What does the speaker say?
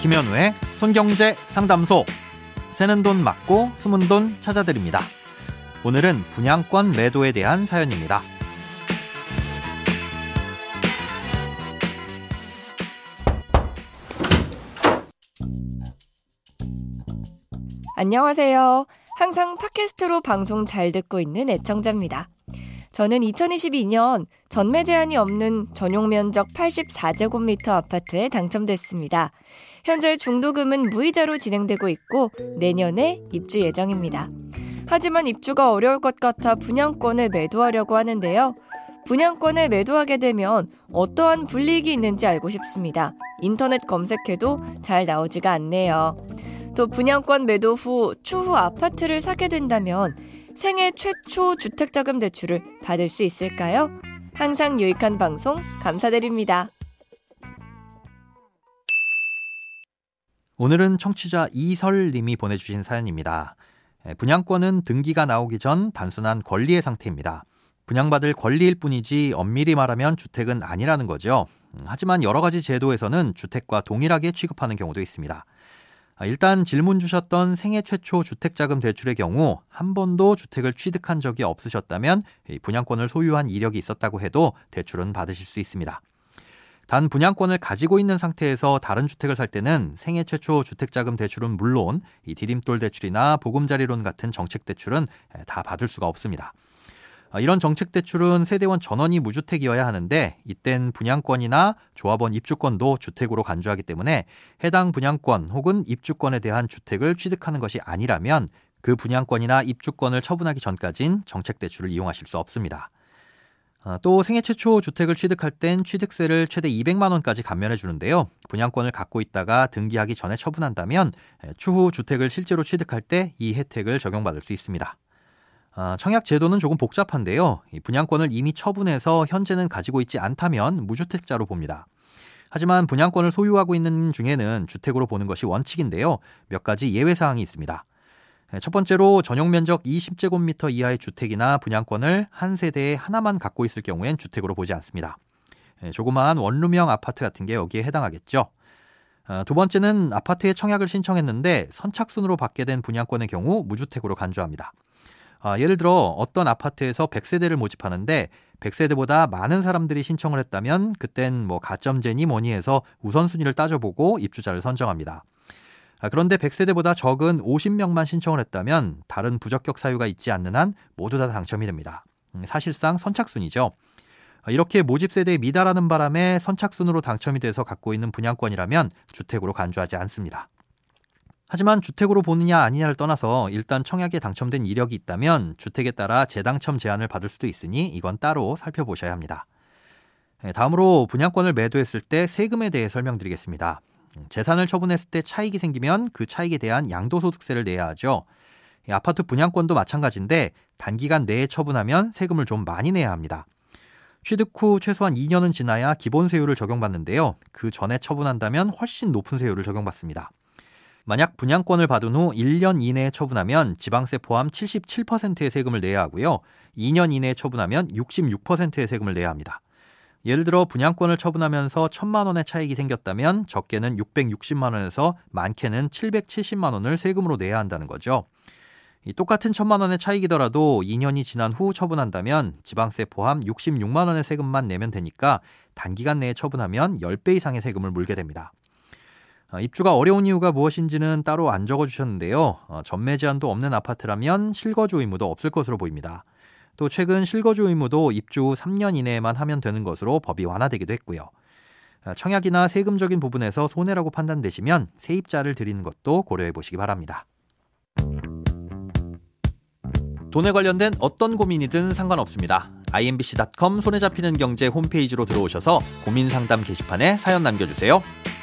김현우의 손경제 상담소. 새는 돈 맞고 숨은 돈 찾아드립니다. 오늘은 분양권 매도에 대한 사연입니다. 안녕하세요. 항상 팟캐스트로 방송 잘 듣고 있는 애청자입니다. 저는 2022년 전매 제한이 없는 전용 면적 84제곱미터 아파트에 당첨됐습니다. 현재 중도금은 무이자로 진행되고 있고 내년에 입주 예정입니다. 하지만 입주가 어려울 것 같아 분양권을 매도하려고 하는데요. 분양권을 매도하게 되면 어떠한 불이익이 있는지 알고 싶습니다. 인터넷 검색해도 잘 나오지가 않네요. 또 분양권 매도 후 추후 아파트를 사게 된다면 생애 최초 주택자금 대출을 받을 수 있을까요? 항상 유익한 방송 감사드립니다. 오늘은 청취자 이설님이 보내주신 사연입니다. 분양권은 등기가 나오기 전 단순한 권리의 상태입니다. 분양받을 권리일 뿐이지 엄밀히 말하면 주택은 아니라는 거죠. 하지만 여러 가지 제도에서는 주택과 동일하게 취급하는 경우도 있습니다. 아, 일단 질문 주셨던 생애 최초 주택자금 대출의 경우 한 번도 주택을 취득한 적이 없으셨다면 분양권을 소유한 이력이 있었다고 해도 대출은 받으실 수 있습니다. 단 분양권을 가지고 있는 상태에서 다른 주택을 살 때는 생애 최초 주택자금 대출은 물론 이 디딤돌 대출이나 보금자리론 같은 정책 대출은 다 받을 수가 없습니다. 아, 이런 정책 대출은 세대원 전원이 무주택이어야 하는데 이땐 분양권이나 조합원 입주권도 주택으로 간주하기 때문에 해당 분양권 혹은 입주권에 대한 주택을 취득하는 것이 아니라면 그 분양권이나 입주권을 처분하기 전까진 정책 대출을 이용하실 수 없습니다. 아, 또 생애 최초 주택을 취득할 땐 취득세를 최대 200만 원까지 감면해 주는데요. 분양권을 갖고 있다가 등기하기 전에 처분한다면 추후 주택을 실제로 취득할 때 이 혜택을 적용받을 수 있습니다. 아, 청약 제도는 조금 복잡한데요. 분양권을 이미 처분해서 현재는 가지고 있지 않다면 무주택자로 봅니다. 하지만 분양권을 소유하고 있는 중에는 주택으로 보는 것이 원칙인데요. 몇 가지 예외 사항이 있습니다. 첫 번째로 전용 면적 20제곱미터 이하의 주택이나 분양권을 한 세대에 하나만 갖고 있을 경우엔 주택으로 보지 않습니다. 조그마한 원룸형 아파트 같은 게 여기에 해당하겠죠. 아, 두 번째는 아파트에 청약을 신청했는데 선착순으로 받게 된 분양권의 경우 무주택으로 간주합니다. 아, 예를 들어 어떤 아파트에서 100세대를 모집하는데 100세대보다 많은 사람들이 신청을 했다면 그땐 뭐 가점제니 뭐니 해서 우선순위를 따져보고 입주자를 선정합니다. 아, 그런데 100세대보다 적은 50명만 신청을 했다면 다른 부적격 사유가 있지 않는 한 모두 다 당첨이 됩니다. 음, 사실상 선착순이죠. 아, 이렇게 모집 세대에 미달하는 바람에 선착순으로 당첨이 돼서 갖고 있는 분양권이라면 주택으로 간주하지 않습니다. 하지만 주택으로 보느냐 아니냐를 떠나서 일단 청약에 당첨된 이력이 있다면 주택에 따라 재당첨 제한을 받을 수도 있으니 이건 따로 살펴보셔야 합니다. 네, 다음으로 분양권을 매도했을 때 세금에 대해 설명드리겠습니다. 재산을 처분했을 때 차익이 생기면 그 차익에 대한 양도소득세를 내야 하죠. 아파트 분양권도 마찬가지인데 단기간 내에 처분하면 세금을 좀 많이 내야 합니다. 취득 후 최소한 2년은 지나야 기본 세율을 적용받는데요. 그 전에 처분한다면 훨씬 높은 세율을 적용받습니다. 만약 분양권을 받은 후 1년 이내에 처분하면 지방세 포함 77%의 세금을 내야 하고요. 2년 이내에 처분하면 66%의 세금을 내야 합니다. 예를 들어 분양권을 처분하면서 1천만 원의 차익이 생겼다면 적게는 660만 원에서 많게는 770만 원을 세금으로 내야 한다는 거죠. 똑같은 1천만 원의 차익이더라도 2년이 지난 후 처분한다면 지방세 포함 66만 원의 세금만 내면 되니까 단기간 내에 처분하면 10배 이상의 세금을 물게 됩니다. 어, 입주가 어려운 이유가 무엇인지는 따로 안 적어 주셨는데요. 어, 전매 제한도 없는 아파트라면 실거주 의무도 없을 것으로 보입니다. 또 최근 실거주 의무도 입주 후 3년 이내에만 하면 되는 것으로 법이 완화되기도 했고요. 어, 청약이나 세금적인 부분에서 손해라고 판단되시면 세입자를 드리는 것도 고려해 보시기 바랍니다. 돈에 관련된 어떤 고민이든 상관없습니다. imbc.com 손에 잡히는 경제 홈페이지로 들어오셔서 고민 상담 게시판에 사연 남겨주세요.